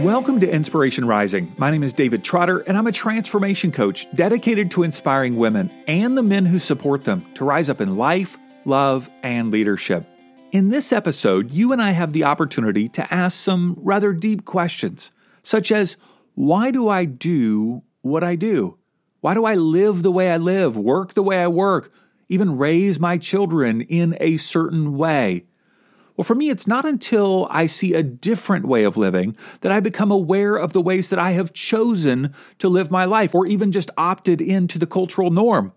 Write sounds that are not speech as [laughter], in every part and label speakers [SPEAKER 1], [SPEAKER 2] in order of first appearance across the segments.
[SPEAKER 1] Welcome to Inspiration Rising. My name is David Trotter, and I'm a transformation coach dedicated to inspiring women and the men who support them to rise up in life, love, and leadership. In this episode, you and I have the opportunity to ask some rather deep questions, such as why do I do what I do? Why do I live the way I live, work the way I work, even raise my children in a certain way? Well, for me, it's not until I see a different way of living that I become aware of the ways that I have chosen to live my life or even just opted into the cultural norm.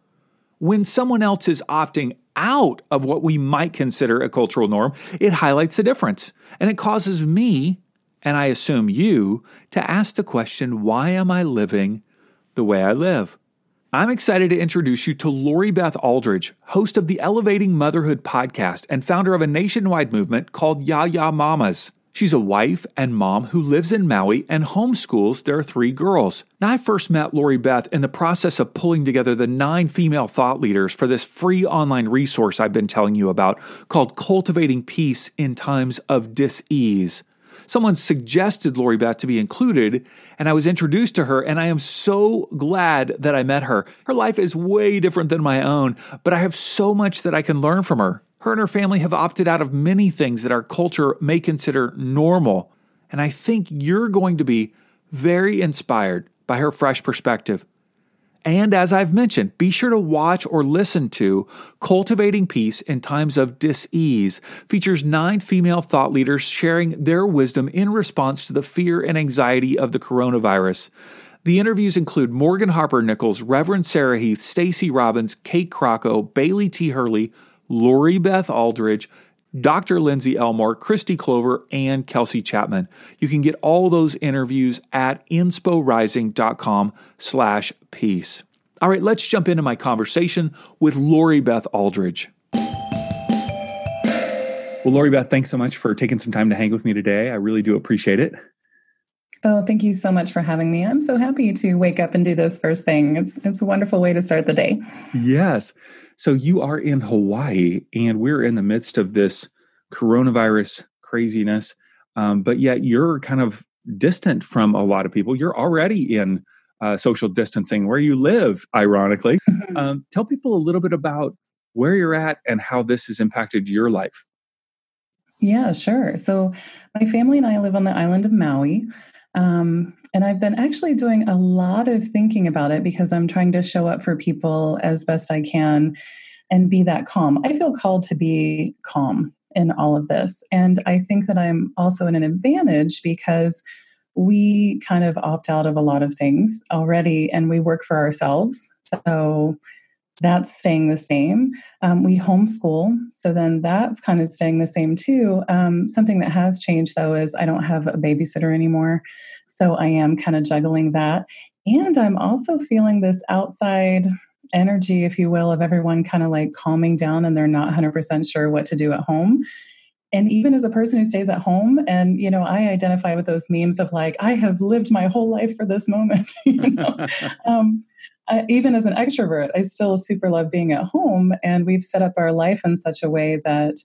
[SPEAKER 1] When someone else is opting out of what we might consider a cultural norm, it highlights the difference. And it causes me, and I assume you, to ask the question why am I living the way I live? I'm excited to introduce you to Lori Beth Aldridge, host of the Elevating Motherhood podcast and founder of a nationwide movement called Ya Ya Mamas. She's a wife and mom who lives in Maui and homeschools their three girls. Now, I first met Lori Beth in the process of pulling together the nine female thought leaders for this free online resource I've been telling you about called Cultivating Peace in Times of Dis-ease. Someone suggested Lori Beth to be included, and I was introduced to her, and I am so glad that I met her. Her life is way different than my own, but I have so much that I can learn from her. Her and her family have opted out of many things that our culture may consider normal, and I think you're going to be very inspired by her fresh perspective. And as I've mentioned, be sure to watch or listen to Cultivating Peace in Times of Dis-ease. Features nine female thought leaders sharing their wisdom in response to the fear and anxiety of the coronavirus. The interviews include Morgan Harper Nichols, Reverend Sarah Heath, Stacy Robbins, Kate Crocco, Bailey T. Hurley, Lori Beth Aldridge, Dr. Lindsay Elmore, Kristi Clover, and Kelsey Chapman. You can get all those interviews at insporising.com slash peace. All right, let's jump into my conversation with Lori Beth Aldridge. Well, Lori Beth, thanks so much for taking some time to hang with me today. I really do appreciate it.
[SPEAKER 2] Oh, thank you so much for having me. I'm so happy to wake up and do this first thing. It's it's a wonderful way to start the day.
[SPEAKER 1] Yes. So you are in Hawaii, and we're in the midst of this coronavirus craziness, um, but yet you're kind of distant from a lot of people. You're already in uh, social distancing where you live, ironically. Mm-hmm. Um, tell people a little bit about where you're at and how this has impacted your life.
[SPEAKER 2] Yeah, sure. So, my family and I live on the island of Maui. Um, and I've been actually doing a lot of thinking about it because I'm trying to show up for people as best I can and be that calm. I feel called to be calm in all of this. And I think that I'm also in an advantage because we kind of opt out of a lot of things already and we work for ourselves. So that's staying the same. Um, we homeschool, so then that's kind of staying the same too. Um, something that has changed though is I don't have a babysitter anymore. So I am kind of juggling that. And I'm also feeling this outside energy, if you will, of everyone kind of like calming down and they're not 100% sure what to do at home. And even as a person who stays at home, and you know, I identify with those memes of like, I have lived my whole life for this moment. [laughs] you know, [laughs] um, even as an extrovert, I still super love being at home. And we've set up our life in such a way that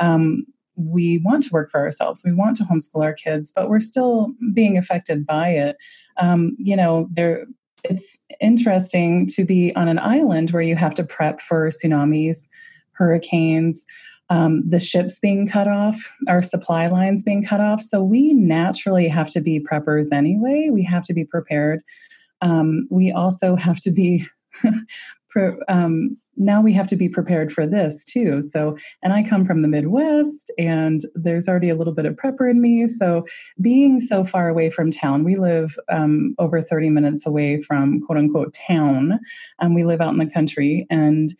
[SPEAKER 2] um, we want to work for ourselves. We want to homeschool our kids, but we're still being affected by it. Um, you know, there. It's interesting to be on an island where you have to prep for tsunamis, hurricanes, um, the ships being cut off, our supply lines being cut off. So we naturally have to be preppers anyway. We have to be prepared um, we also have to be [laughs] um, now we have to be prepared for this too. So, and I come from the Midwest, and there's already a little bit of prepper in me. So, being so far away from town, we live um, over 30 minutes away from quote unquote town. and we live out in the country, and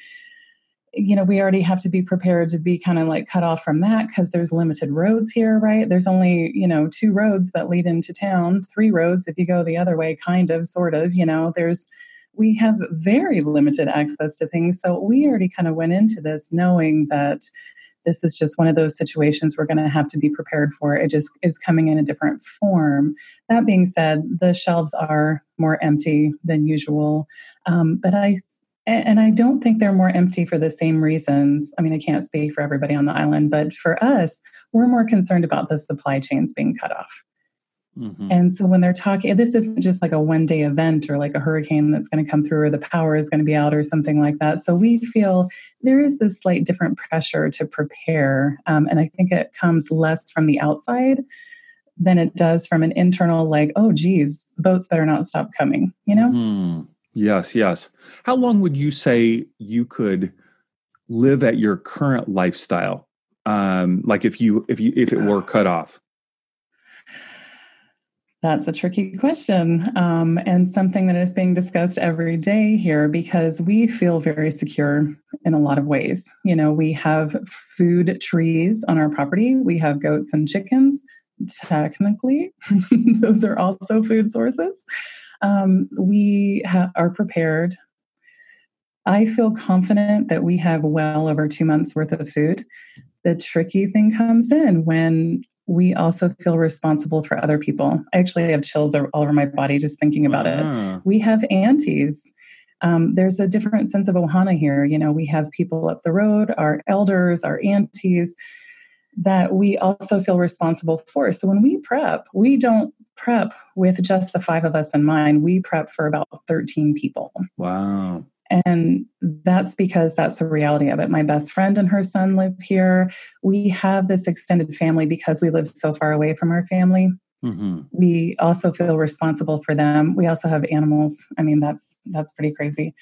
[SPEAKER 2] you know, we already have to be prepared to be kind of like cut off from that because there's limited roads here, right? There's only, you know, two roads that lead into town, three roads if you go the other way, kind of, sort of, you know, there's, we have very limited access to things. So we already kind of went into this knowing that this is just one of those situations we're going to have to be prepared for. It just is coming in a different form. That being said, the shelves are more empty than usual. Um, but I and I don't think they're more empty for the same reasons. I mean, I can't speak for everybody on the island, but for us, we're more concerned about the supply chains being cut off. Mm-hmm. And so when they're talking, this isn't just like a one day event or like a hurricane that's going to come through or the power is going to be out or something like that. So we feel there is this slight different pressure to prepare. Um, and I think it comes less from the outside than it does from an internal, like, oh, geez, boats better not stop coming, you know? Mm-hmm.
[SPEAKER 1] Yes, yes. How long would you say you could live at your current lifestyle? Um, like if you if you if it were cut off?
[SPEAKER 2] That's a tricky question um, and something that is being discussed every day here because we feel very secure in a lot of ways. You know, we have food trees on our property, we have goats and chickens. Technically, [laughs] those are also food sources. Um, we ha- are prepared. I feel confident that we have well over two months worth of food. The tricky thing comes in when we also feel responsible for other people. I actually have chills all over my body just thinking about uh-huh. it. We have aunties. Um, there's a different sense of ohana here. You know, we have people up the road, our elders, our aunties that we also feel responsible for. So when we prep, we don't prep with just the five of us in mind. We prep for about 13 people.
[SPEAKER 1] Wow.
[SPEAKER 2] And that's because that's the reality of it. My best friend and her son live here. We have this extended family because we live so far away from our family. Mm-hmm. We also feel responsible for them. We also have animals. I mean, that's that's pretty crazy.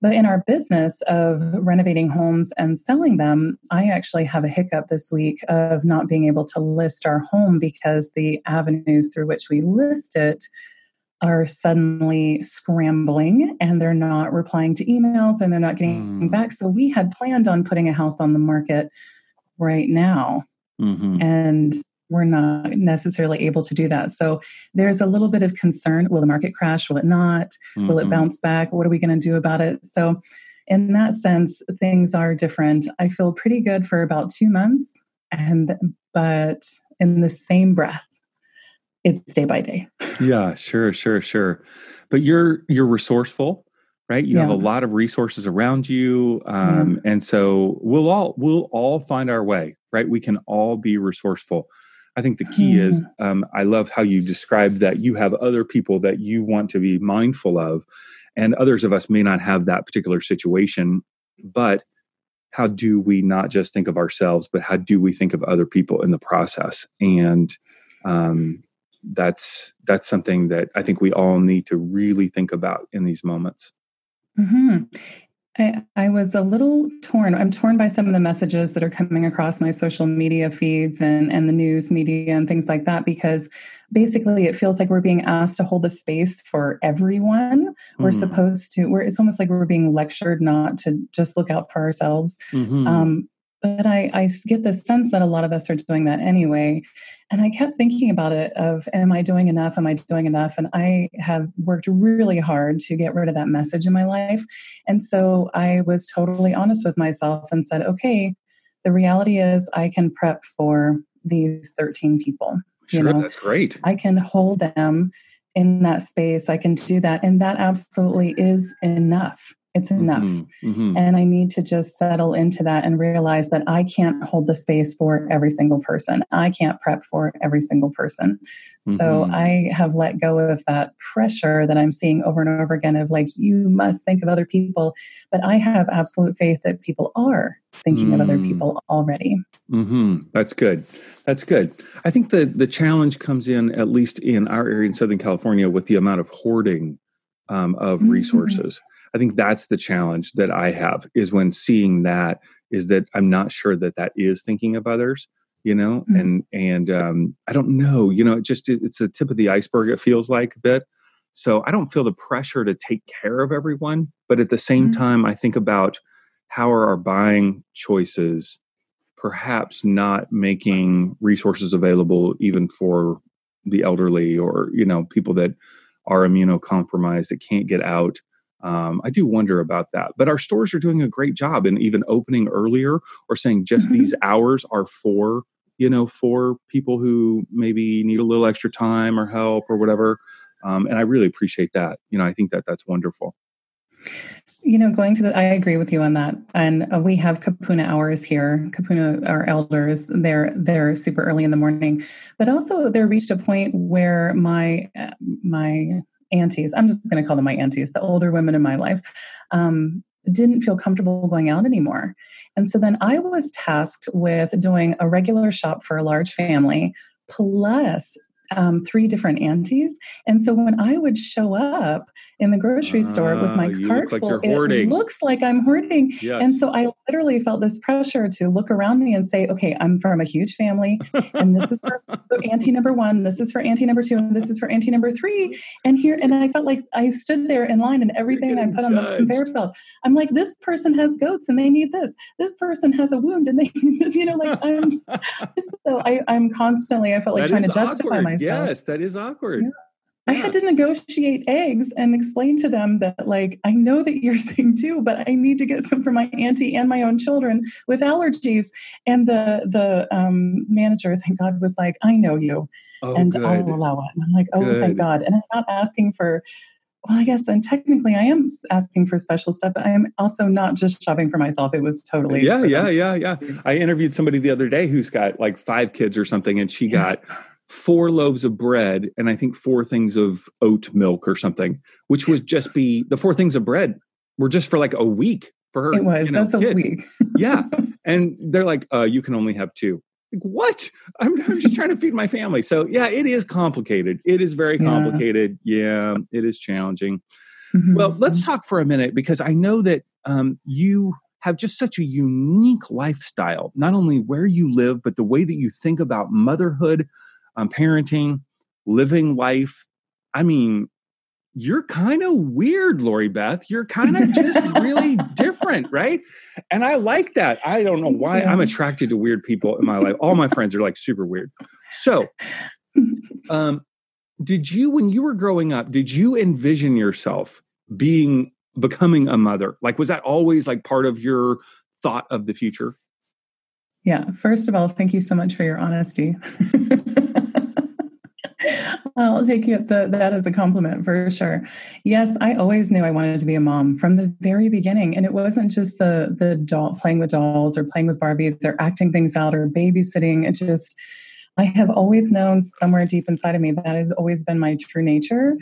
[SPEAKER 2] But in our business of renovating homes and selling them, I actually have a hiccup this week of not being able to list our home because the avenues through which we list it are suddenly scrambling and they're not replying to emails and they're not getting mm. back. So we had planned on putting a house on the market right now. Mm-hmm. And we're not necessarily able to do that. So there's a little bit of concern. Will the market crash? Will it not? Mm-hmm. Will it mm-hmm. bounce back? What are we going to do about it? So, in that sense, things are different. I feel pretty good for about two months. And, but in the same breath, it's day by day.
[SPEAKER 1] yeah, sure, sure, sure. But you're you're resourceful, right? You yeah. have a lot of resources around you, um, yeah. and so we'll all we'll all find our way, right? We can all be resourceful. I think the key mm. is um, I love how you described that you have other people that you want to be mindful of, and others of us may not have that particular situation, but how do we not just think of ourselves, but how do we think of other people in the process? And um, that's that's something that I think we all need to really think about in these moments.
[SPEAKER 2] Mm-hmm. I, I, was a little torn. I'm torn by some of the messages that are coming across my social media feeds and, and the news media and things like that because basically it feels like we're being asked to hold a space for everyone. We're mm. supposed to, we're, it's almost like we're being lectured not to just look out for ourselves. Mm-hmm. Um, but I, I get the sense that a lot of us are doing that anyway. And i kept thinking about it of am i doing enough? Am i doing enough? And i have worked really hard to get rid of that message in my life. And so i was totally honest with myself and said okay the reality is i can prep for these 13 people
[SPEAKER 1] you sure, know? that's great.
[SPEAKER 2] I can hold them in that space. I can do that. And that absolutely is enough it's enough. Mm-hmm, mm-hmm. And I need to just settle into that and realize that I can't hold the space for every single person. I can't prep for every single person. Mm-hmm. So I have let go of that pressure that I'm seeing over and over again of like, you must think of other people. But I have absolute faith that people are thinking of other mm. people already.
[SPEAKER 1] Mm-hmm. That's good. That's good. I think the, the challenge comes in, at least in our area in Southern California, with the amount of hoarding um, of mm-hmm. resources. I think that's the challenge that I have is when seeing that is that I'm not sure that that is thinking of others, you know, mm-hmm. and and um, I don't know, you know, it just it's the tip of the iceberg. It feels like a bit. So I don't feel the pressure to take care of everyone, but at the same mm-hmm. time, I think about how are our buying choices perhaps not making resources available even for the elderly or you know people that are immunocompromised that can't get out um, I do wonder about that. But our stores are doing a great job in even opening earlier or saying just mm-hmm. these hours are for, you know, for people who maybe need a little extra time or help or whatever. Um, and I really appreciate that. You know, I think that that's wonderful.
[SPEAKER 2] you know, going to the, I agree with you on that. And uh, we have Kupuna hours here. Kupuna, our elders, they're they're super early in the morning, but also they're reached a point where my uh, my aunties, I'm just going to call them my aunties, the older women in my life, um, didn't feel comfortable going out anymore. And so then I was tasked with doing a regular shop for a large family plus um, three different aunties. And so when I would show up in the grocery store with my
[SPEAKER 1] Ah,
[SPEAKER 2] cart
[SPEAKER 1] like
[SPEAKER 2] full, it looks like I'm hoarding.
[SPEAKER 1] Yes.
[SPEAKER 2] And so I literally felt this pressure to look around me and say, okay, I'm from a huge family, and this is for [laughs] auntie number one, this is for auntie number two, and this is for auntie number three. And here, and I felt like I stood there in line, and everything I put on the
[SPEAKER 1] judged.
[SPEAKER 2] conveyor belt, I'm like, this person has goats and they need this. This person has a wound and they [laughs] need this. You know, like I'm. [laughs] So I, I'm constantly. I felt like
[SPEAKER 1] That
[SPEAKER 2] trying to justify
[SPEAKER 1] awkward.
[SPEAKER 2] Myself.
[SPEAKER 1] Yes, that is awkward.
[SPEAKER 2] Yeah. I had to negotiate eggs and explain to them that, like, I know that you're [laughs] saying too, but I need to get some for my auntie and my own children with allergies. And the the um, manager, thank God, was like, "I know you,
[SPEAKER 1] Oh,
[SPEAKER 2] and
[SPEAKER 1] good.
[SPEAKER 2] I'll allow it." And I'm like, "Oh,
[SPEAKER 1] Good.
[SPEAKER 2] thank God!" And I'm not asking for. Well, I guess, and technically, I am asking for special stuff. But I am also not just shopping for myself. It was totally
[SPEAKER 1] yeah, yeah, yeah, yeah. I interviewed somebody the other day who's got like five kids or something, and she got four loaves of bread and I think four things of oat milk or something, which would just be the four things of bread were just for like a week for her.
[SPEAKER 2] It was.
[SPEAKER 1] you know,
[SPEAKER 2] That's a week. [laughs]
[SPEAKER 1] yeah. And they're like, uh, you can only have two. Like, what? [laughs] I'm, I'm just trying to feed my family. So yeah, it is complicated. It is very complicated. Yeah, it is challenging.
[SPEAKER 2] Mhm.
[SPEAKER 1] Well, let's talk for a minute because I know that um, you have just such a unique lifestyle, not only where you live, but the way that you think about motherhood, um, parenting, living life. I mean, you're kind of weird, Lori Beth. You're kind of just really different, right? And I like that. I don't know why. I'm attracted to weird people in my life. All my friends are like super weird. So, um, did you, when you were growing up, did you envision yourself being becoming a mother? Like, was that always like part of your thought of the future?
[SPEAKER 2] Yeah. First of all, thank you so much for your honesty. [laughs] I'll take you at the, that as a compliment for sure. Yes, I always knew I wanted to be a mom from the very beginning, and it wasn't just the the doll playing with dolls or playing with Barbies or acting things out or babysitting. It just I have always known somewhere deep inside of me that has always been my true nature.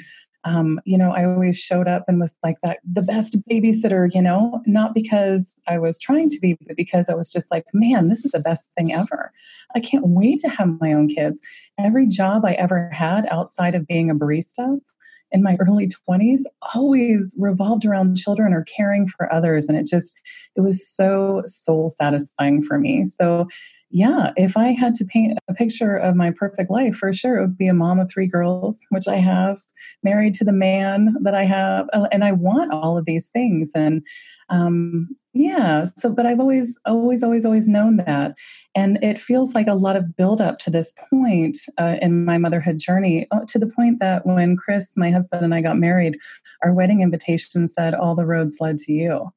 [SPEAKER 2] Um, you know, I always showed up and was like that the best babysitter, you know, not because I was trying to be, but because I was just like, man, this is the best thing ever. I can't wait to have my own kids. Every job I ever had outside of being a barista in my early 20s always revolved around children or caring for others. And it just, it was so soul satisfying for me. So, yeah, if I had to paint a picture of my perfect life, for sure, it would be a mom of three girls, which I have, married to the man that I have, uh, and I want all of these things. And um, yeah, so but I've always, always, always, always known that, and it feels like a lot of buildup to this point uh, in my motherhood journey, uh, to the point that when Chris, my husband, and I got married, our wedding invitation said, "All the roads led to you."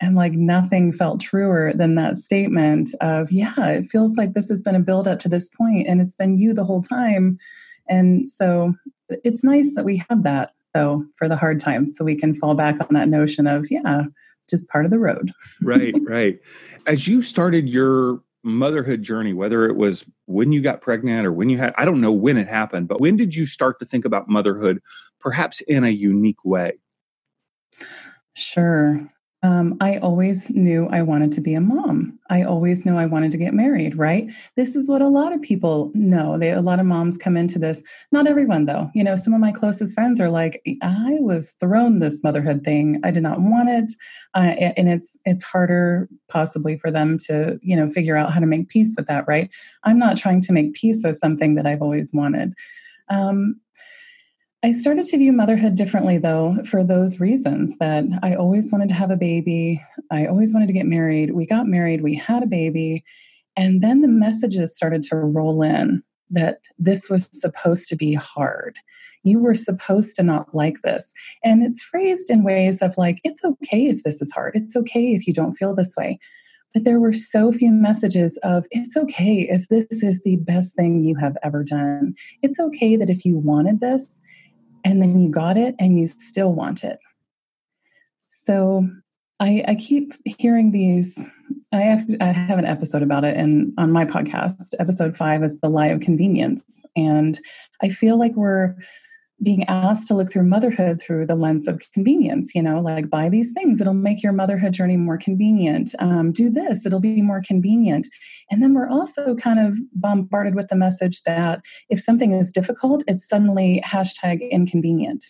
[SPEAKER 2] And like nothing felt truer than that statement of, yeah, it feels like this has been a build up to this point and it's been you the whole time. And so it's nice that we have that though for the hard times so we can fall back on that notion of, yeah, just part of the road.
[SPEAKER 1] right, right. As you started your motherhood journey, whether it was when you got pregnant or when you had, I don't know when it happened, but when did you start to think about motherhood, perhaps in a unique way?
[SPEAKER 2] Sure. Um, I always knew I wanted to be a mom. I always knew I wanted to get married, right? This is what a lot of people know. They, a lot of moms come into this. Not everyone, though. You know, some of my closest friends are like, I was thrown this motherhood thing. I did not want it. Uh, and it's, it's harder possibly for them to, you know, figure out how to make peace with that, right? I'm not trying to make peace with something that I've always wanted. Um, I started to view motherhood differently, though, for those reasons that I always wanted to have a baby. I always wanted to get married. We got married, we had a baby. And then the messages started to roll in that this was supposed to be hard. You were supposed to not like this. And it's phrased in ways of like, it's okay if this is hard. It's okay if you don't feel this way. But there were so few messages of, it's okay if this is the best thing you have ever done. It's okay that if you wanted this, and then you got it and you still want it. So I, I keep hearing these. I have I have an episode about it, and on my podcast, episode five is the lie of convenience, and I feel like we're being asked to look through motherhood through the lens of convenience you know like buy these things. It'll make your motherhood journey more convenient. Um, do this. It'll be more convenient. And then we're also kind of bombarded with the message that if something is difficult it's suddenly hashtag inconvenient.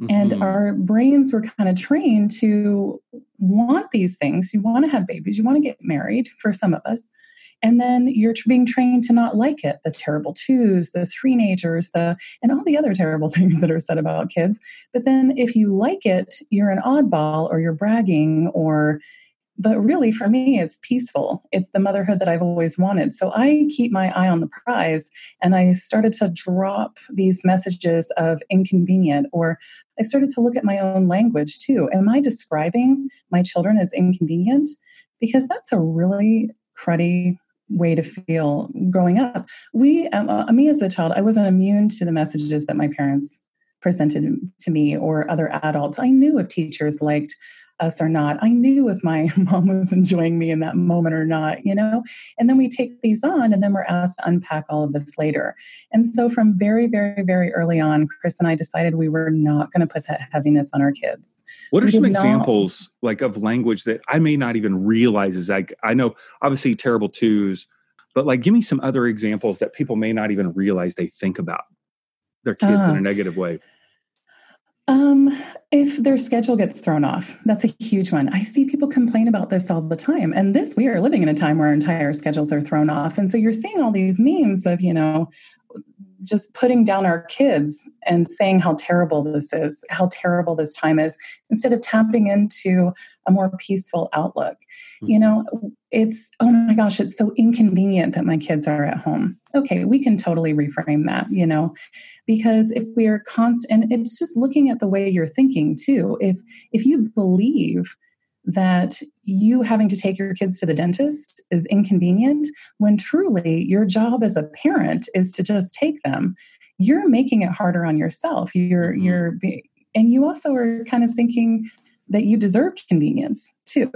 [SPEAKER 2] Mm-hmm. and our brains were kind of trained to want these things. You want to have babies. You want to get married for some of us and then you're being trained to not like it the terrible twos the three nagers the and all the other terrible [laughs] things that are said about kids. But then if you like it you're an oddball or you're bragging or but really for me it's peaceful. It's the motherhood that i've always wanted. So i keep my eye on the prize and i started to drop these messages of inconvenient or i started to look at my own language too. Am i describing my children as inconvenient? Because that's a really cruddy way to feel growing up. We, um, uh, me as a child, I wasn't immune to the messages that my parents presented to me or other adults. I knew if teachers liked us or not. I knew if my [laughs] mom was enjoying me in that moment or not, you know? And then we take these on and then we're asked to unpack all of this later. And so from very, very, very early on, Chris and I decided we were not going to put that heaviness on our kids.
[SPEAKER 1] What are some examples not, like of language that I may not even realize is like, I know obviously terrible twos, but like give me some other examples that people may not even realize they think about their kids uh, in a negative way.
[SPEAKER 2] Um, if their schedule gets thrown off, that's a huge one. I see people complain about this all the time. And this, we are living in a time where our entire schedules are thrown off. And so you're seeing all these memes of, you know, just putting down our kids and saying how terrible this is, how terrible this time is, instead of tapping into a more peaceful outlook. Mm-hmm. You know, it's, oh my gosh, it's so inconvenient that my kids are at home. Okay, we can totally reframe that, you know, because if we are constant, and it's just looking at the way you're thinking too. If if you believe that you having to take your kids to the dentist is inconvenient when truly your job as a parent is to just take them you're making it harder on yourself you're mm-hmm. you're and you also are kind of thinking that you deserve convenience too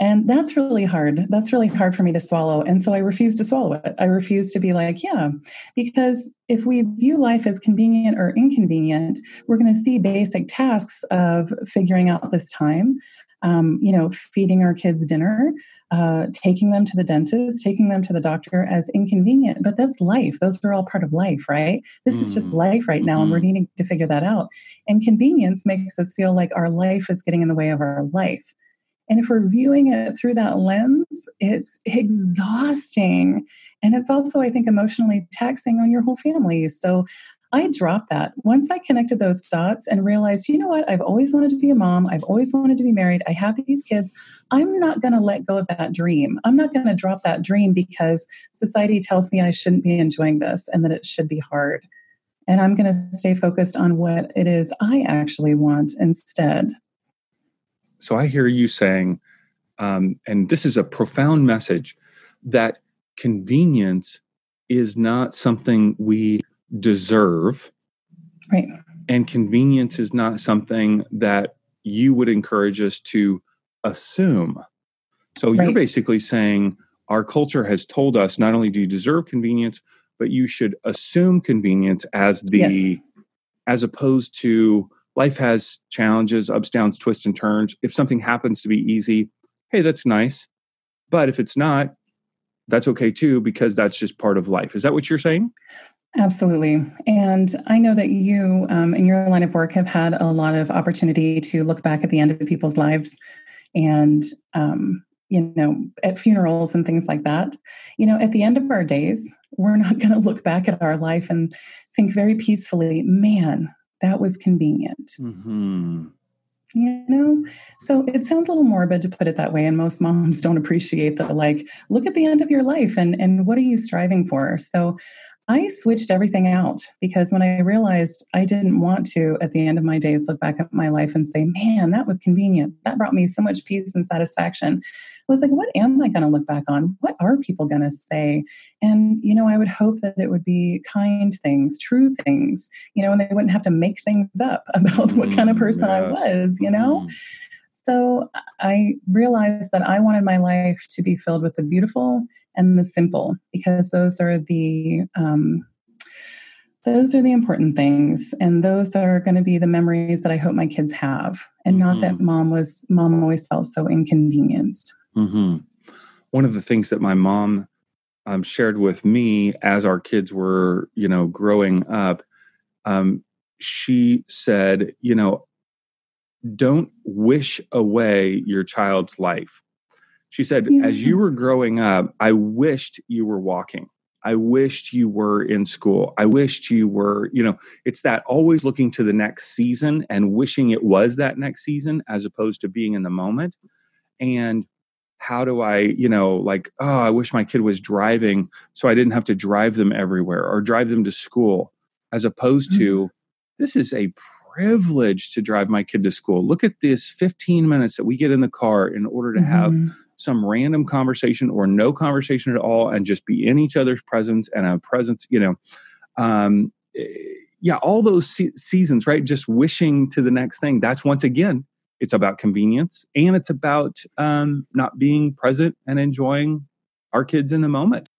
[SPEAKER 2] and that's really hard. That's really hard for me to swallow. And so I refuse to swallow it. I refuse to be like, yeah, because if we view life as convenient or inconvenient, we're going to see basic tasks of figuring out this time, um, you know, feeding our kids dinner, uh, taking them to the dentist, taking them to the doctor as inconvenient. But that's life. Those are all part of life, right? This mm. is just mm. life right now, and we're mm-hmm. needing to figure that out. And convenience makes us feel like our life is getting in the way of our life. And if we're viewing it through that lens, it's exhausting. And it's also, I think, emotionally taxing on your whole family. So I dropped that. Once I connected those dots and realized, you know what, I've always wanted to be a mom. I've always wanted to be married. I have these kids. I'm not going to let go of that dream. I'm not going to drop that dream because society tells me I shouldn't be enjoying this and that it should be hard. And I'm going to stay focused on what it is I actually want instead
[SPEAKER 1] so I hear you saying, um, and this is a profound message, that convenience is not something we deserve.
[SPEAKER 2] Right.
[SPEAKER 1] And convenience is not something that you would encourage us to assume. So right. you're basically saying our culture has told us not only do you deserve convenience, but you should assume convenience as the yes. as opposed to life has challenges, ups, downs, twists, and turns. If something happens to be easy, hey, that's nice. But if it's not, that's okay too, because that's just part of life. Is that what you're saying?
[SPEAKER 2] Absolutely. And I know that you, um, in your line of work, have had a lot of opportunity to look back at the end of people's lives and, um, you know, at funerals and things like that. You know, at the end of our days, we're not going to look back at our life and think very peacefully, man, that was convenient. Mm-hmm. You know, so it sounds a little morbid to put it that way, and most moms don't appreciate the like. Look at the end of your life, and and what are you striving for? So, I switched everything out because when I realized I didn't want to, at the end of my days, look back at my life and say, man, that was convenient. That brought me so much peace and satisfaction. I was like, what am I going to look back on? What are people going to say? And, you know, I would hope that it would be kind things, true things, you know, and they wouldn't have to make things up [laughs] about what kind of person yes. I was, you know? Mm. So I realized that I wanted my life to be filled with the beautiful and the simple because those are the um, those are the important things and those are going to be the memories that i hope my kids have and mm-hmm. not that mm-hmm. mom was mom always felt so inconvenienced
[SPEAKER 1] mm-hmm. one of the things that my mom um, shared with me as our kids were you know growing up um, she said you know don't wish away your child's life she said yeah. as you were growing up i wished you were walking I wished you were in school. I wished you were, you know, it's that always looking to the next season and wishing it was that next season as opposed to being in the moment. And how do I, you know, like, oh, I wish my kid was driving so I didn't have to drive them everywhere or drive them to school, as opposed mm-hmm. to this is a privilege to drive my kid to school. Look at this 15 minutes that we get in the car in order to mm-hmm. have some random conversation or no conversation at all and just be in each other's presence and a presence, you know. Um, eh, yeah, all those se- seasons, right? Just wishing to the next thing. That's once again, it's about convenience and it's about um, not being present and enjoying our kids in the moment.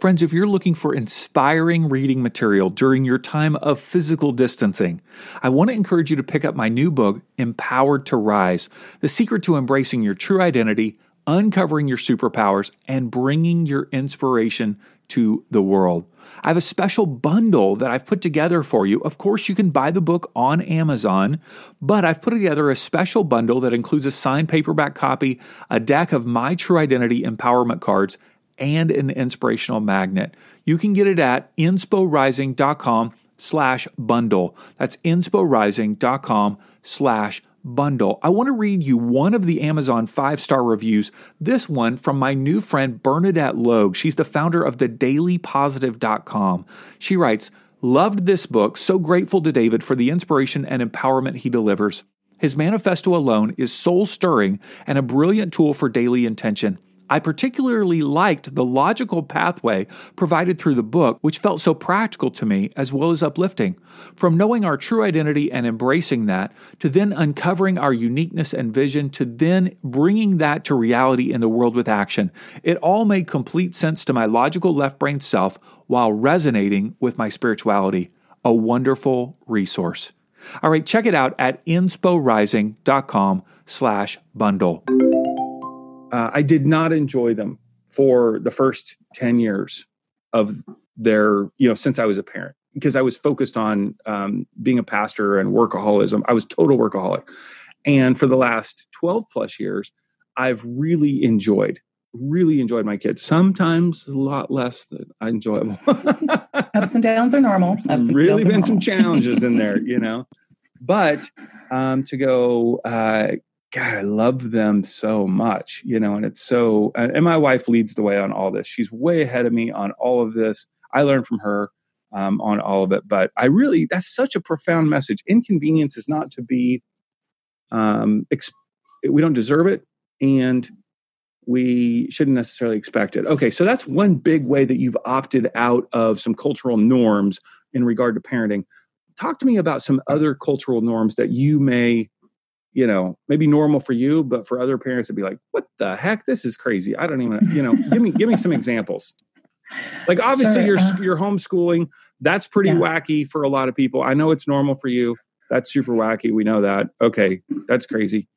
[SPEAKER 1] Friends, if you're looking for inspiring reading material during your time of physical distancing, I want to encourage you to pick up my new book, Empowered to Rise The Secret to Embracing Your True Identity, Uncovering Your Superpowers, and Bringing Your Inspiration to the World. I have a special bundle that I've put together for you. Of course, you can buy the book on Amazon, but I've put together a special bundle that includes a signed paperback copy, a deck of my True Identity empowerment cards, and an inspirational magnet. You can get it at insporising.com slash bundle. That's insporising.com slash bundle. I want to read you one of the Amazon five star reviews. This one from my new friend Bernadette Logue. She's the founder of the dailypositive.com. She writes, Loved this book, so grateful to David for the inspiration and empowerment he delivers. His manifesto alone is soul stirring and a brilliant tool for daily intention. I particularly liked the logical pathway provided through the book, which felt so practical to me as well as uplifting. From knowing our true identity and embracing that, to then uncovering our uniqueness and vision, to then bringing that to reality in the world with action, it all made complete sense to my logical left brain self while resonating with my spirituality. A wonderful resource. All right, check it out at insporising.com slash bundle uh, I did not enjoy them for the first 10 years of their, you know, since I was a parent, because I was focused on um, being a pastor and workaholism. I was total workaholic. And for the last 12 plus years, I've really enjoyed, really enjoyed my kids. Sometimes a lot less than I enjoy them. [laughs]
[SPEAKER 2] Ups and downs are normal.
[SPEAKER 1] Ups really been some challenges in there, you [laughs] know. But um, to go uh, God, I love them so much, you know, and it's so, and my wife leads the way on all this. She's way ahead of me on all of this. I learned from her um, on all of it, but I really, that's such a profound message. Inconvenience is not to be, um, exp- we don't deserve it and we shouldn't necessarily expect it. Okay, so that's one big way that you've opted out of some cultural norms in regard to parenting. Talk to me about some other cultural norms that you may you know, maybe normal for you, but for other parents, it'd be like, what the heck? This is crazy. I don't even, you know, [laughs] give me, give me some examples. Like obviously sure. you're, uh, you're homeschooling. That's pretty yeah. wacky for a lot of people. I know it's normal for you. That's super wacky. We know that. Okay. That's crazy.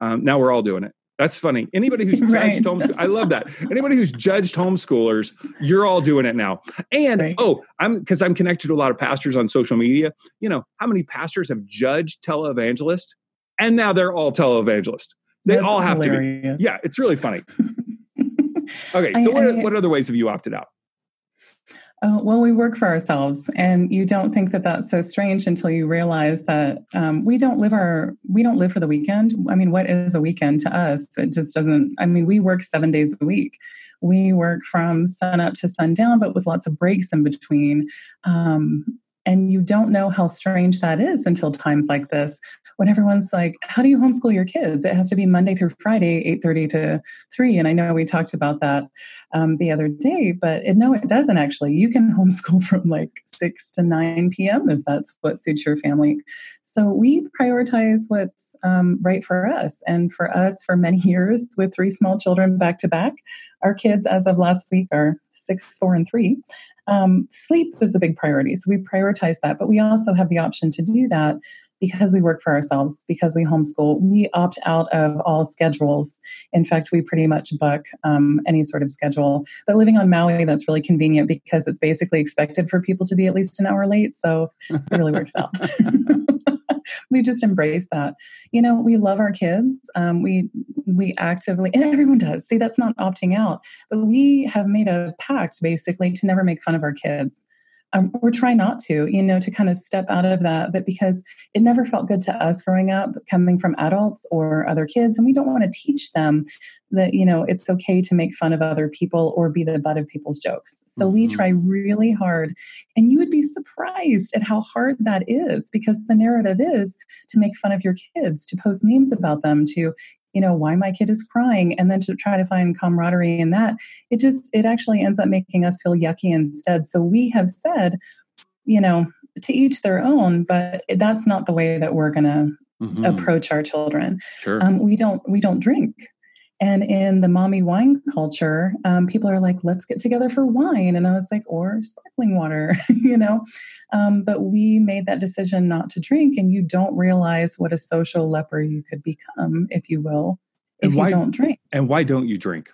[SPEAKER 1] Um, now we're all doing it. That's funny. Anybody who's [laughs] judged right. homeschool, I love that. Anybody who's judged homeschoolers, you're all doing it now. And right. oh, I'm because I'm connected to a lot of pastors on social media. You know, how many pastors have judged televangelists? And now they're all televangelists. They That's all have hilarious. to be. Yeah, it's really funny. [laughs] okay, so I, what, I, what other ways have you opted out?
[SPEAKER 2] Uh, well, we work for ourselves, and you don't think that that's so strange until you realize that um, we don't live our we don't live for the weekend. I mean, what is a weekend to us? It just doesn't. I mean, we work seven days a week. We work from sun up to sundown, but with lots of breaks in between. Um, and you don't know how strange that is until times like this when everyone's like how do you homeschool your kids it has to be monday through friday 8.30 to 3 and i know we talked about that um, the other day but it, no it doesn't actually you can [laughs] homeschool from like 6 to 9 p.m if that's what suits your family So we prioritize what's um, right for us. And for us, for many [laughs] years, with three small children back to back, our kids, as of last week, are six, four, and three. Um, sleep is a big priority. So we prioritize that. But we also have the option to do that because we work for ourselves, because we homeschool, we opt out of all schedules. In fact, we pretty much buck um, any sort of schedule. But living on Maui, that's really convenient because it's basically expected for people to be at least an hour late. So it really works out. [laughs] we just embrace that. You know, we love our kids. Um, we we actively, and everyone does. See, that's not opting out, but we have made a pact basically to never make fun of our kids um, or try not to you know to kind of step out of that that because it never felt good to us growing up coming from adults or other kids and we don't want to teach them that you know it's okay to make fun of other people or be the butt of people's jokes so mm-hmm. we try really hard and you would be surprised at how hard that is because the narrative is to make fun of your kids to post memes about them to you know why my kid is crying and then to try to find camaraderie in that it just it actually ends up making us feel yucky instead so we have said you know to each their own but that's not the way that we're going to mm-hmm. approach our children
[SPEAKER 1] sure.
[SPEAKER 2] um, we don't we don't drink and in the mommy wine culture, um, people are like, let's get together for wine. And I was like, or sparkling water, [laughs] you know? Um, but we made that decision not to drink. And you don't realize what a social leper you could become, if you will, if why, you don't drink.
[SPEAKER 1] And why don't you drink?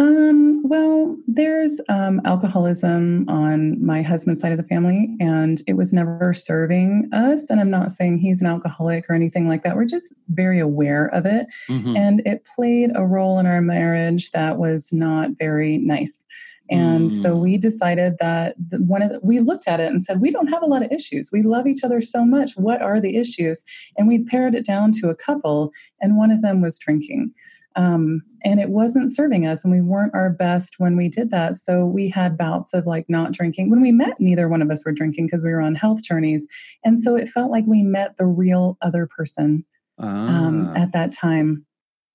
[SPEAKER 2] Um, well, there's um, alcoholism on my husband's side of the family, and it was never serving us. And I'm not saying he's an alcoholic or anything like that. We're just very aware of it. Mm-hmm. And it played a role in our marriage that was not very nice. And mm. so we decided that one of the, we looked at it and said, we don't have a lot of issues. We love each other so much. What are the issues? And we pared it down to a couple, and one of them was drinking. Um, and it wasn't serving us, and we weren't our best when we did that. So we had bouts of like not drinking. When we met, neither one of us were drinking because we were on health journeys. And so it felt like we met the real other person um, ah. at that time.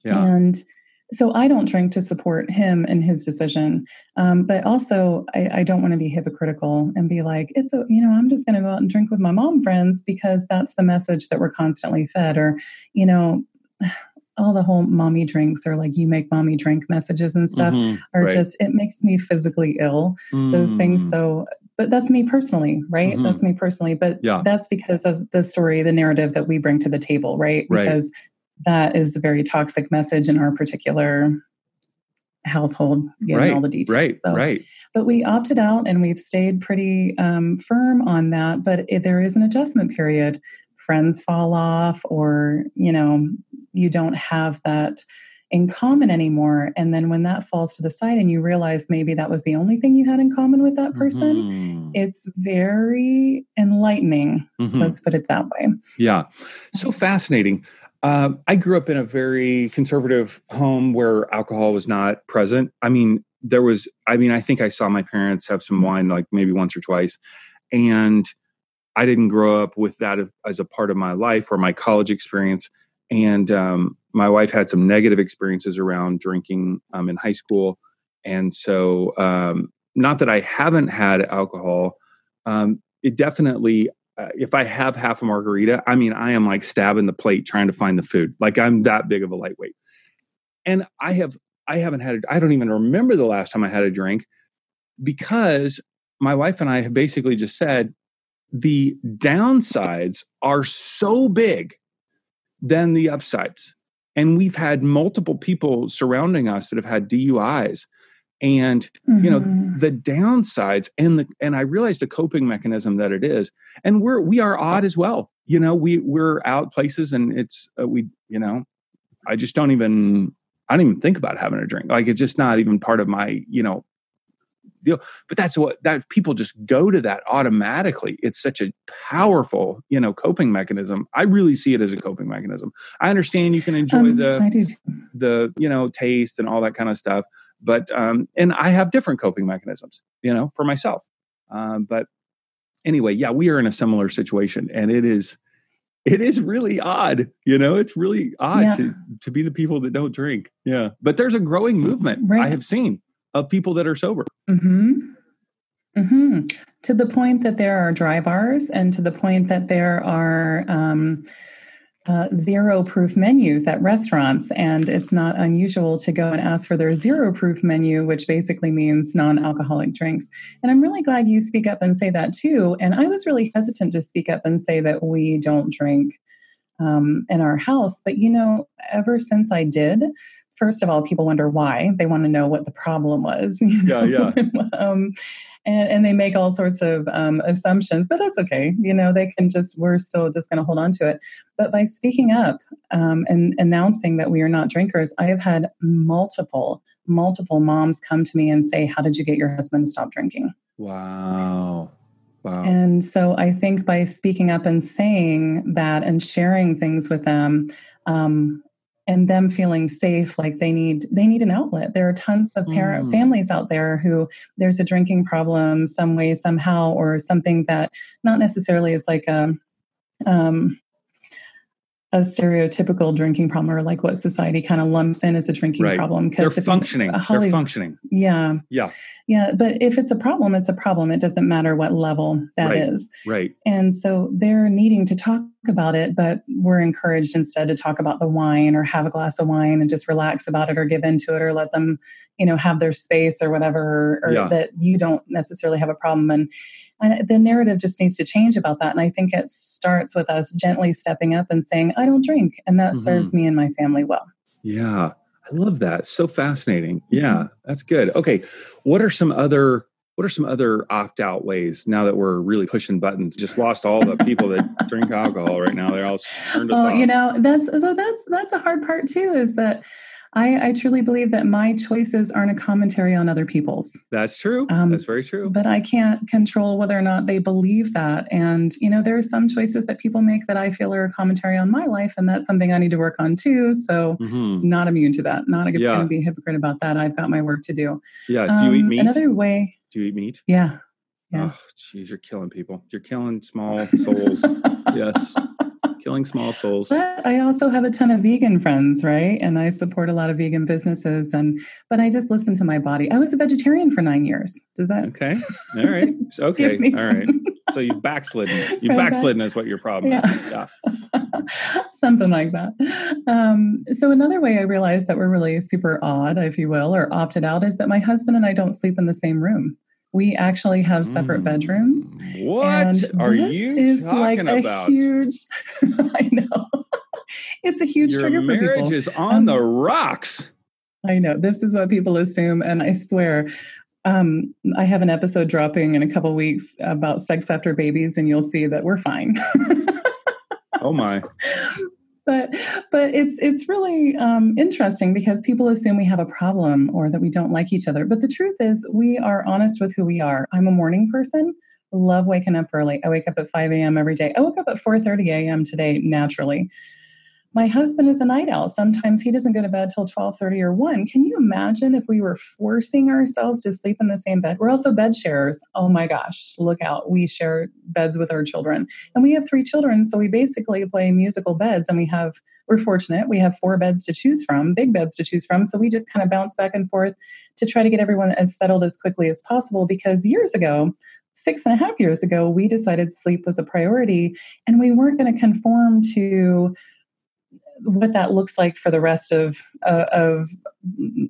[SPEAKER 2] Yeah. And so I don't drink to support him in his decision, um, but also I, I don't want to be hypocritical and be like, it's a, you know, I'm just going to go out and drink with my mom friends because that's the message that we're constantly fed, or you know, all the whole mommy drinks or like you make mommy drink messages and stuff mm-hmm, are right. just it makes me physically ill mm. those things mm. so but that's me personally right mm-hmm. that's me personally but yeah. that's because of the story the narrative that we bring to the table right, right. because that is a very toxic message in our particular household given right, all the details
[SPEAKER 1] right so, right
[SPEAKER 2] but we opted out and we've stayed pretty um, firm on that but it, there is an adjustment period friends fall off or you know you don't have that in common anymore. And then when that falls to the side and you realize maybe that was the only thing you had in common with that person mm-hmm. it's very enlightening. Mm-hmm. let's put it that way.
[SPEAKER 1] Yeah. So fascinating. Uh, i grew up in a very conservative home where alcohol was not present. I mean there was i mean i think i saw my parents have some wine like maybe once or twice. And I didn't grow up with that as a part of my life or my college experience. And um, my wife had some negative experiences around drinking um, in high school. And so, um, not that I haven't had alcohol, um, it definitely, uh, if I have half a margarita, I mean, I am like stabbing the plate trying to find the food. Like I'm that big of a lightweight. And I have, I haven't had, I don't even remember the last time I had a drink because my wife and I have basically just said, the downsides are so big than the upsides. And we've had multiple people surrounding us that have had DUIs. And mm-hmm. you know mm-hmm. the downsides and the and I realized the coping mechanism that it is, and we're we are odd as well. You know we we're out places and it's uh, we you know I just don't even I don't even think about having a drink. Like it's just not even part of my you know deal. But that's what that people just go to that automatically. It's such a powerful, you know, coping mechanism. I really see it as a coping mechanism. I understand you can enjoy um, the the you know taste and all that kind of stuff, but um, and I have different coping mechanisms, you know, for myself. Um, but anyway, yeah, we are in a similar situation, and it is it is really odd you know it's really odd yeah. to to be the people that don't drink yeah but there's a growing movement right. i have seen of people that are sober.
[SPEAKER 2] Mm-hmm. Mm-hmm. To the point that there are dry bars, and to the point that there are um, uh, zero proof menus at restaurants. And it's not unusual to go and ask for their zero proof menu, which basically means non alcoholic drinks. And I'm really glad you speak up and say that too. And I was really hesitant to speak up and say that we don't drink um, in our house. But you know, ever since I did, first of all, people wonder why. They want to know what the problem was. [laughs]
[SPEAKER 1] Yeah, yeah.
[SPEAKER 2] um, and, and they make all sorts of um, assumptions, but that's okay. You know, they can just, we're still just going to hold on to it. But by speaking up um, and announcing that we are not drinkers, I have had multiple, multiple moms come to me and say, How did you get your husband to stop drinking?
[SPEAKER 1] Wow. Wow.
[SPEAKER 2] And so I think by speaking up and saying that and sharing things with them, um, and them feeling safe like they need they need an outlet there are tons of parent mm. families out there who there's a drinking problem some way somehow or something that not necessarily is like a um, a stereotypical drinking problem or like what society kind of lumps in as a drinking
[SPEAKER 1] right.
[SPEAKER 2] problem
[SPEAKER 1] because they're functioning they're functioning
[SPEAKER 2] yeah
[SPEAKER 1] yeah
[SPEAKER 2] yeah but if it's a problem it's a problem it doesn't matter what level that
[SPEAKER 1] right.
[SPEAKER 2] is.
[SPEAKER 1] right
[SPEAKER 2] and so they're needing to talk about it but we're encouraged instead to talk about the wine or have a glass of wine and just relax about it or give into it or let them you know have their space or whatever or
[SPEAKER 1] yeah.
[SPEAKER 2] that you don't necessarily have a problem and and the narrative just needs to change about that. And I think it starts with us gently stepping up and saying, I don't drink. And that mm-hmm. serves me and my family well.
[SPEAKER 1] Yeah. I love that. So fascinating. Yeah, that's good. Okay. What are some other what are some other opt out ways now that we're really pushing buttons? Just lost all the people that [laughs] drink alcohol right now. They're all turned us
[SPEAKER 2] well,
[SPEAKER 1] off.
[SPEAKER 2] you know, that's so that's that's a hard part too, is that I, I, truly believe that my choices aren't a commentary on other people's.
[SPEAKER 1] That's true. Um, That's very true.
[SPEAKER 2] But I can't control whether or not they believe that. And, you know, there are some choices that people make that I feel are a commentary on my life. And that's something I need to work on too. So, mm-hmm. not immune to that. Not yeah. going to be a hypocrite about that. I've got my work to do.
[SPEAKER 1] Yeah. Do you eat um, meat?
[SPEAKER 2] Another way.
[SPEAKER 1] Do you eat meat?
[SPEAKER 2] Yeah. Yeah.
[SPEAKER 1] Oh, geez, you're killing people. You're killing small souls. [laughs] yes killing small souls.
[SPEAKER 2] But I also have a ton of vegan friends, right? And I support a lot of vegan businesses. And but I just listen to my body. I was a vegetarian for nine years. Does that
[SPEAKER 1] okay? All right. [laughs] Okay. All right. So you backslidden. [laughs] You right backslidden back. is what your problem yeah. is.
[SPEAKER 2] Yeah. [laughs] Something like that. Um, so another way I realized that we're really super odd, if you will, or opted out is that my husband and I don't sleep in the same room we actually have separate bedrooms.
[SPEAKER 1] What and are you is like about?
[SPEAKER 2] a huge [laughs] I know. it's a huge
[SPEAKER 1] Your
[SPEAKER 2] trigger for
[SPEAKER 1] people. Marriage is on um, the rocks.
[SPEAKER 2] I know. This is what people assume and I swear um, I have an episode dropping in a couple weeks about sex after babies and you'll see that we're fine. [laughs]
[SPEAKER 1] oh my [laughs]
[SPEAKER 2] but but it's it's really um, interesting because people assume we have a problem or that we don't like each other. But the truth is, we are honest with who we are. I'm a morning person. Love waking up early. I wake up at 5 a.m. every day. I woke up at 4:30 a.m. today naturally my husband is a night owl. Sometimes he doesn't go to bed till 12.30 or 1 can you imagine if we were forcing ourselves to sleep in the same bed? We're also bed sharers. Oh my gosh look out. We share beds with our children. And we have three children so we basically play musical beds and we have we're fortunate we have four beds to choose from big beds to choose from so we just kind of bounce back and forth to try to get everyone as settled as quickly as possible because years ago six and a half years ago we decided sleep was a priority and we weren't going to conform to what that looks like for the rest of uh, of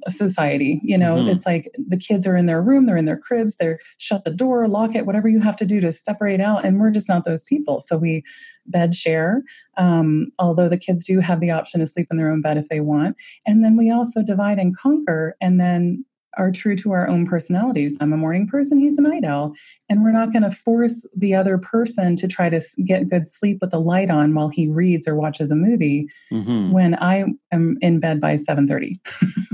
[SPEAKER 2] society you know? Mm-hmm. it's like the kids are in their room they're in their cribs they're shut the door lock it whatever you have to do to separate out and we're just not those people. So we bed share um, although the kids do have the option to sleep in their own bed if they want. And then we also divide and conquer and then are true to our own personalities. I'm a morning person, he's a night owl. And we're not going to force the other person to try to get good sleep with the light on while he reads or watches a movie mm-hmm. when I am in bed by 7:30.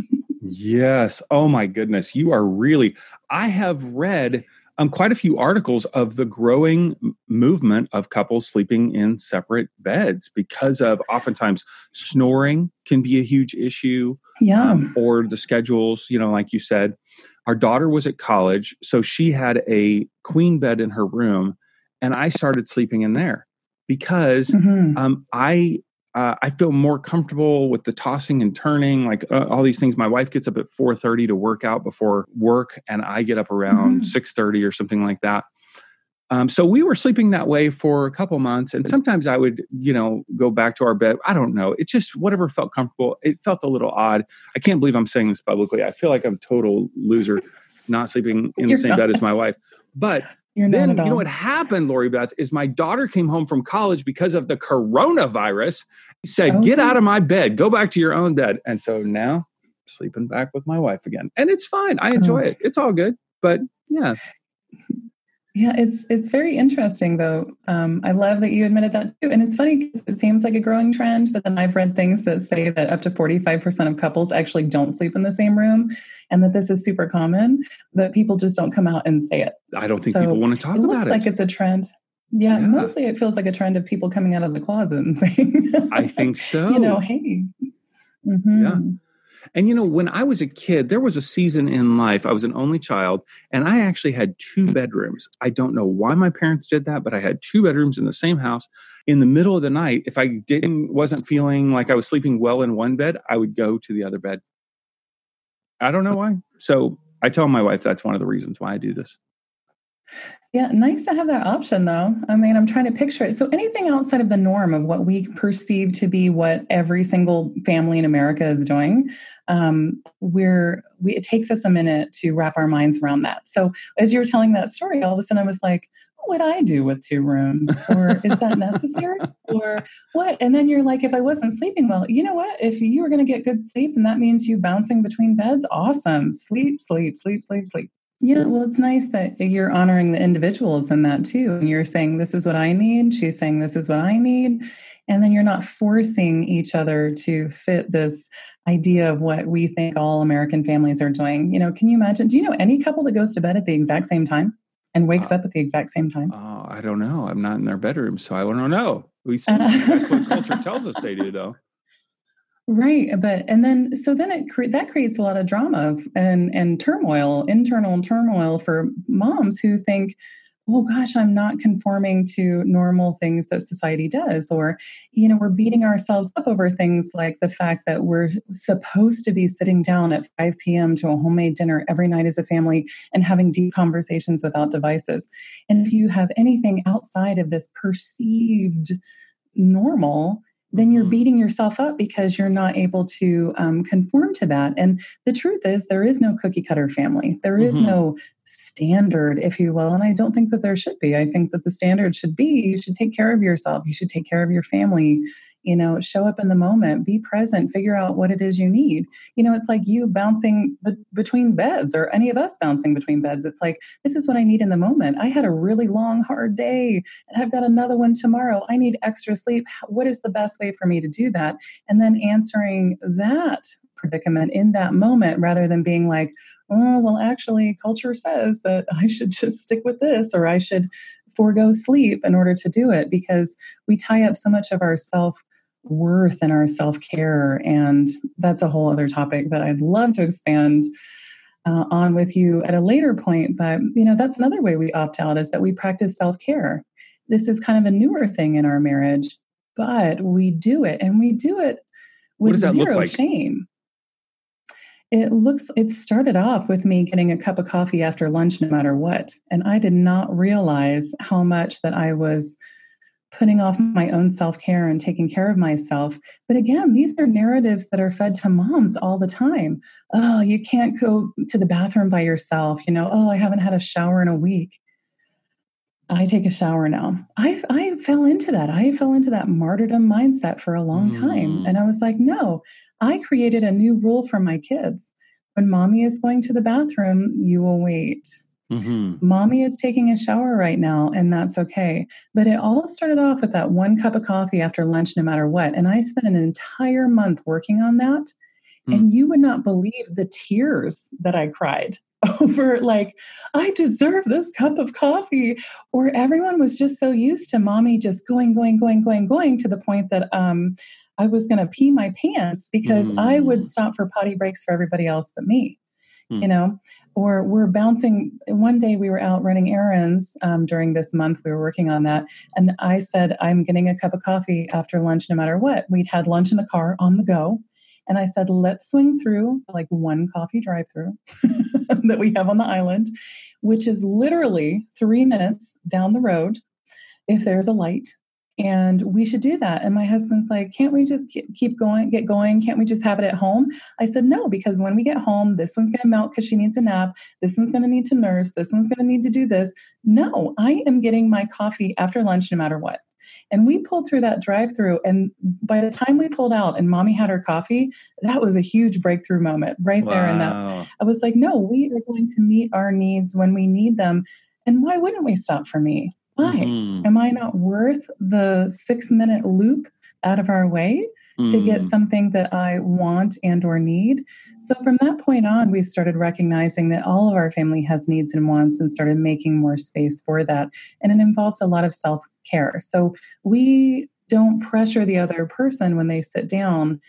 [SPEAKER 2] [laughs]
[SPEAKER 1] yes. Oh my goodness. You are really I have read um, quite a few articles of the growing movement of couples sleeping in separate beds because of oftentimes snoring can be a huge issue.
[SPEAKER 2] Yeah. Um,
[SPEAKER 1] or the schedules, you know, like you said. Our daughter was at college, so she had a queen bed in her room, and I started sleeping in there because mm-hmm. um, I uh, I feel more comfortable with the tossing and turning, like uh, all these things. My wife gets up at 4:30 to work out before work, and I get up around mm-hmm. 6:30 or something like that. Um, so we were sleeping that way for a couple months, and sometimes I would, you know, go back to our bed. I don't know. It just whatever felt comfortable. It felt a little odd. I can't believe I'm saying this publicly. I feel like I'm a total loser, not sleeping in the same not. bed as my wife. But You're then you know what happened, Lori Beth, is my daughter came home from college because of the coronavirus. He said, okay. "Get out of my bed. Go back to your own bed." And so now sleeping back with my wife again, and it's fine. I enjoy oh. it. It's all good. But yeah.
[SPEAKER 2] Yeah, it's it's very interesting though. Um, I love that you admitted that too, and it's funny because it seems like a growing trend. But then I've read things that say that up to forty five percent of couples actually don't sleep in the same room, and that this is super common. That people just don't come out and say it.
[SPEAKER 1] I don't think so people want to talk
[SPEAKER 2] it
[SPEAKER 1] about
[SPEAKER 2] it. Looks like it's a trend. Yeah, yeah, mostly it feels like a trend of people coming out of the closet and saying,
[SPEAKER 1] "I think so." [laughs]
[SPEAKER 2] you know, hey. Mm-hmm.
[SPEAKER 1] Yeah. And you know, when I was a kid, there was a season in life, I was an only child, and I actually had two bedrooms. I don't know why my parents did that, but I had two bedrooms in the same house. In the middle of the night, if I didn't wasn't feeling like I was sleeping well in one bed, I would go to the other bed. I don't know why. So I tell my wife that's one of the reasons why I do this.
[SPEAKER 2] Yeah, nice to have that option though. I mean, I'm trying to picture it. So anything outside of the norm of what we perceive to be what every single family in America is doing, um, we're we it takes us a minute to wrap our minds around that. So as you were telling that story, all of a sudden I was like, what would I do with two rooms? Or is that necessary? or what? And then you're like, if I wasn't sleeping well, you know what? If you were going to get good sleep and that means you bouncing between beds, awesome. Sleep, sleep, sleep, sleep, sleep. Yeah, well, it's nice that you're honoring the individuals in that too. And you're saying, This is what I need. She's saying, This is what I need. And then you're not forcing each other to fit this idea of what we think all American families are doing. You know, can you imagine? Do you know any couple that goes to bed at the exact same time and wakes uh, up at the exact same time?
[SPEAKER 1] Oh, I don't know. I'm not in their bedroom, so I don't know. We see, [laughs] that's what culture tells us they do, though.
[SPEAKER 2] Right, uh, but and then so then it cre- that creates a lot of drama and and turmoil, internal turmoil for moms who think, oh gosh, I'm not conforming to normal things that society does, or you know, we're beating ourselves up over things like the fact that we're supposed to be sitting down at 5 p.m. to a homemade dinner every night as a family and having deep conversations without devices. And if you have anything outside of this perceived normal then you're mm-hmm. beating yourself up because you're not able to um, conform to that. And the truth is, there is no cookie cutter family. There is mm-hmm. no standard, if you will. And I don't think that there should be. I think that the standard should be you should take care of yourself, you should take care of your family, you know show up in the moment be present figure out what it is you need. You know it's like you bouncing be- between beds or any of us bouncing between beds. It's like this is what i need in the moment. I had a really long hard day and i've got another one tomorrow. I need extra sleep. What is the best way for me to do that? And then answering that predicament in that moment rather than being like oh well actually culture says that i should just stick with this or i should forego sleep in order to do it because we tie up so much of our self worth and our self care. And that's a whole other topic that I'd love to expand uh, on with you at a later point. But, you know, that's another way we opt out is that we practice self care. This is kind of a newer thing in our marriage, but we do it and we do it with zero like? shame. It looks, it started off with me getting a cup of coffee after lunch, no matter what. And I did not realize how much that I was putting off my own self care and taking care of myself. But again, these are narratives that are fed to moms all the time. Oh, you can't go to the bathroom by yourself. You know, oh, I haven't had a shower in a week. I take a shower now. I I fell into that. I fell into that martyrdom mindset for a long time. Mm. And I was like, no, I created a new rule for my kids. When mommy is going to the bathroom, you will wait. Mm-hmm. Mommy is taking a shower right now, and that's okay. But it all started off with that one cup of coffee after lunch, no matter what. And I spent an entire month working on that. Mm. And you would not believe the tears that I cried [laughs] over like i deserve this cup of coffee or everyone was just so used to mommy just going going going going going to the point that um i was going to pee my pants because mm. i would mm. stop for potty breaks for everybody else but me you know or we're bouncing one day we were out running errands um, during this month we were working on that and i said i'm getting a cup of coffee after lunch no matter what we'd had lunch in the car on the go and i said let's swing through like one coffee drive through [laughs] that we have on the island which is literally three minutes down the road if there's a light and we should do that. And my husband's like can't we just keep going get going? Can't we just have it at home? I said no because when we get home this one's going to melt because she needs a nap this one's going to need to nurse this one's going to need to do this. No i am getting my coffee after lunch no matter what and we pulled through that drive through and by the time we pulled out and mommy had her coffee that was a huge breakthrough moment right wow. there and that i was like no we are going to meet our needs when we need them and why wouldn't we stop for me why? Mm-hmm. Am I not worth the six minute loop out of our way. To get mm. something that I want and or need? So from that point on, we started recognizing that all of our family has needs and wants and started making more space for that. And it involves a lot of self care. So we don't pressure the other person when they sit down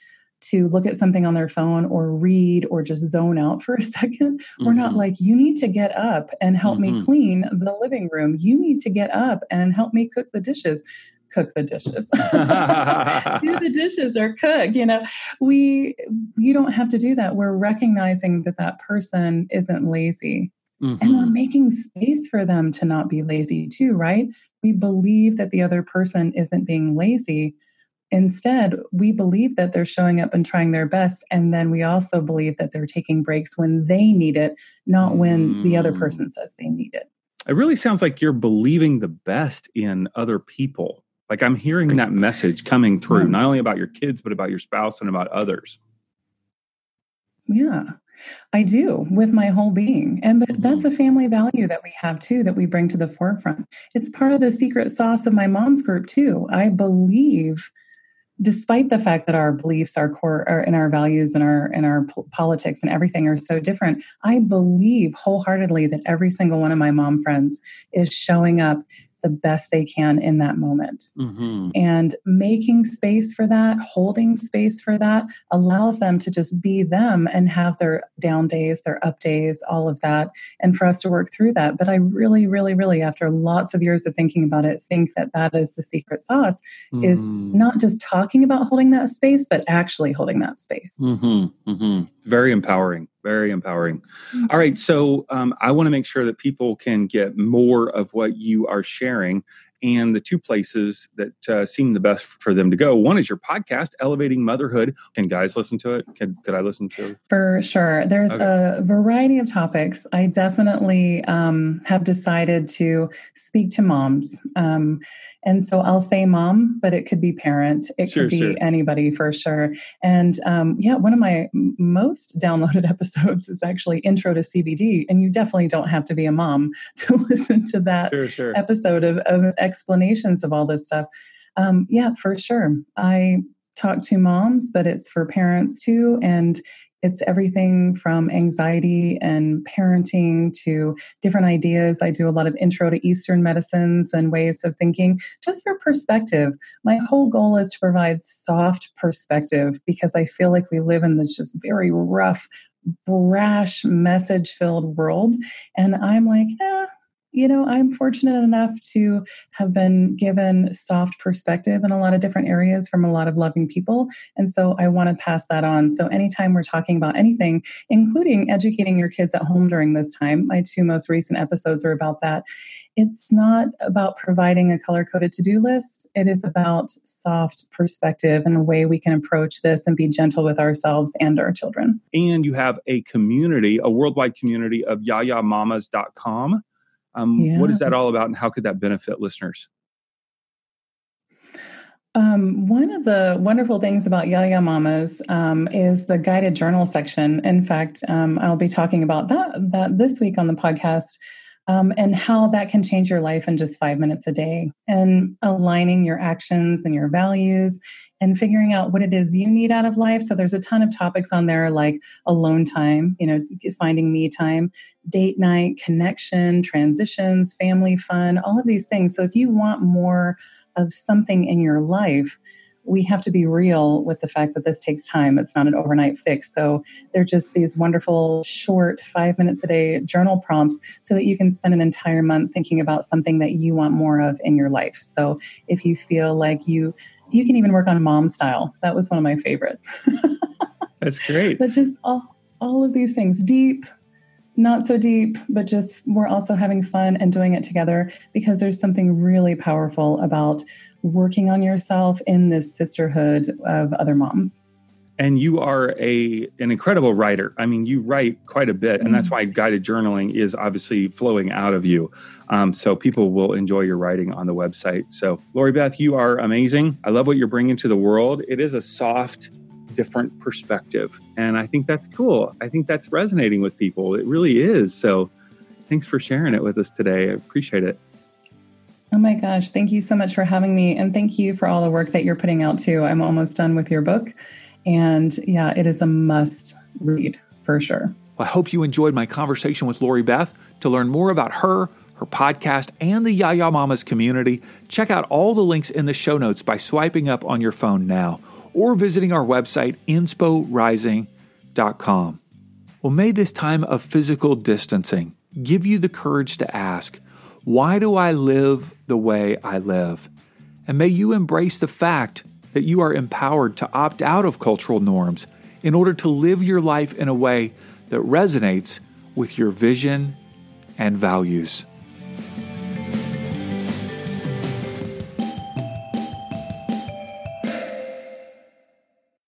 [SPEAKER 2] to look at something on their phone or read or just zone out for a [laughs] 2nd mm-hmm. We're not mm-hmm. like, you need to get up and help mm-hmm. me clean the living room. You need to get up and help me cook the dishes. Cook the dishes. [laughs] [laughs] do the dishes or cook. You know, we, you don't have to do that. We're recognizing that that person isn't lazy. Mm-hmm. And we're mm-hmm. making space for them to not be lazy too, right? We believe that the other person isn't being lazy Instead, we believe that they're showing up and trying their best. And then we also believe that they're taking breaks when they need it, not when the other mm. person says they need it.
[SPEAKER 3] It really sounds like you're believing the best in other people. Like I'm hearing that message coming through, not only about your kids, but about your spouse and about others.
[SPEAKER 2] Yeah, I do with my whole being. And but that's mm-hmm. a family value that we have too that we bring to the forefront. It's part of the secret sauce of my mom's group too. I believe despite the fact that our beliefs our core our, and our values and our and our politics and everything are so different i believe wholeheartedly that every single one of my mom friends is showing up the best they can in that moment. Mm-hmm. And making space for that, holding space for that, allows them to just be them and have their down days, their up days, all of that, and for us to work through that. But I really, really, really, after lots of years of thinking about it, think that that is the secret sauce mm-hmm. is not just talking about holding that space, but actually holding that space.
[SPEAKER 3] Mm-hmm. mm-hmm. Very empowering very empowering. Mm-hmm. All right, so um, I want to make sure that people can get more of what you are sharing and the two places that uh, seem the best for them to go. One is your podcast, Elevating Motherhood. Can guys listen to it? Can could I listen to it?
[SPEAKER 2] For sure. There's okay. a variety of topics. I definitely um, have decided to speak to moms. Um, and so I'll say mom, but it could be parent. It sure, could be sure. anybody for sure. And um, yeah, one of my most downloaded [laughs] episodes is actually Intro to CBD. And you definitely don't have to be a mom [laughs] to listen to that sure, episode of, of explanations of all this stuff. Um, yeah, for sure. I talk to moms, but it's for parents too. And it's everything from anxiety and parenting to different ideas. I do a lot of intro to Eastern medicines and ways of thinking just for perspective. My whole goal is to provide soft perspective because I feel like we live in this just very rough, brash, message filled world. And I'm like, eh, you know, I'm fortunate enough to have been given soft perspective in a lot of different areas from a lot of loving people. And so I want to pass that on. So anytime we're talking about anything, including educating your kids at home during this time, my two most recent episodes are about that. It's not about providing a color coded to do list. It is about soft perspective and a way we can approach this and be gentle with ourselves and our children.
[SPEAKER 3] And you have a community, a worldwide community of yayamamas.com um, yeah. What is that all about, and how could that benefit listeners?
[SPEAKER 2] Um, one of the wonderful things about Yaya Mamas um, is the guided journal section. In fact, um, I'll be talking about that that this week on the podcast um, and how that can change your life in just five minutes a day and aligning your actions and your values and figuring out what it is you need out of life. So there's a ton of topics on there like alone time, you know, finding me time, date night, connection, transitions, family fun, all of these things. So if you want more of something in your life, we have to be real with the fact that this takes time. It's not an overnight fix. So they're just these wonderful, short, five minutes a day journal prompts so that you can spend an entire month thinking about something that you want more of in your life. So if you feel like you, you can even work on mom style. That was one of my favorites. [laughs]
[SPEAKER 3] That's great.
[SPEAKER 2] but just all, all of these things deep, not so deep, but just we're also having fun and doing it together because there's something really powerful about working on yourself in this sisterhood of other moms.
[SPEAKER 3] And you are a an incredible writer. I mean, you write quite a bit, and mm-hmm. that's why guided journaling is obviously flowing out of you. Um, so people will enjoy your writing on the website. So, Lori Beth, you are amazing. I love what you're bringing to the world. It is a soft different perspective. And I think that's cool. I think that's resonating with people. It really is. So thanks for sharing it with us today. I appreciate it.
[SPEAKER 2] Oh my gosh. Thank you so much for having me. And thank you for all the work that you're putting out too. I'm almost done with your book. And yeah, it is a must read for sure.
[SPEAKER 1] Well, I hope you enjoyed my conversation with Lori Beth. To learn more about her, her podcast, and the Yaya Mamas community, check out all the links in the show notes by swiping up on your phone now or visiting our website, insporising.com. Well, may this time of physical distancing give you the courage to ask, Why do I live the way I live? And may you embrace the fact that you are empowered to opt out of cultural norms in order to live your life in a way that resonates with your vision and values.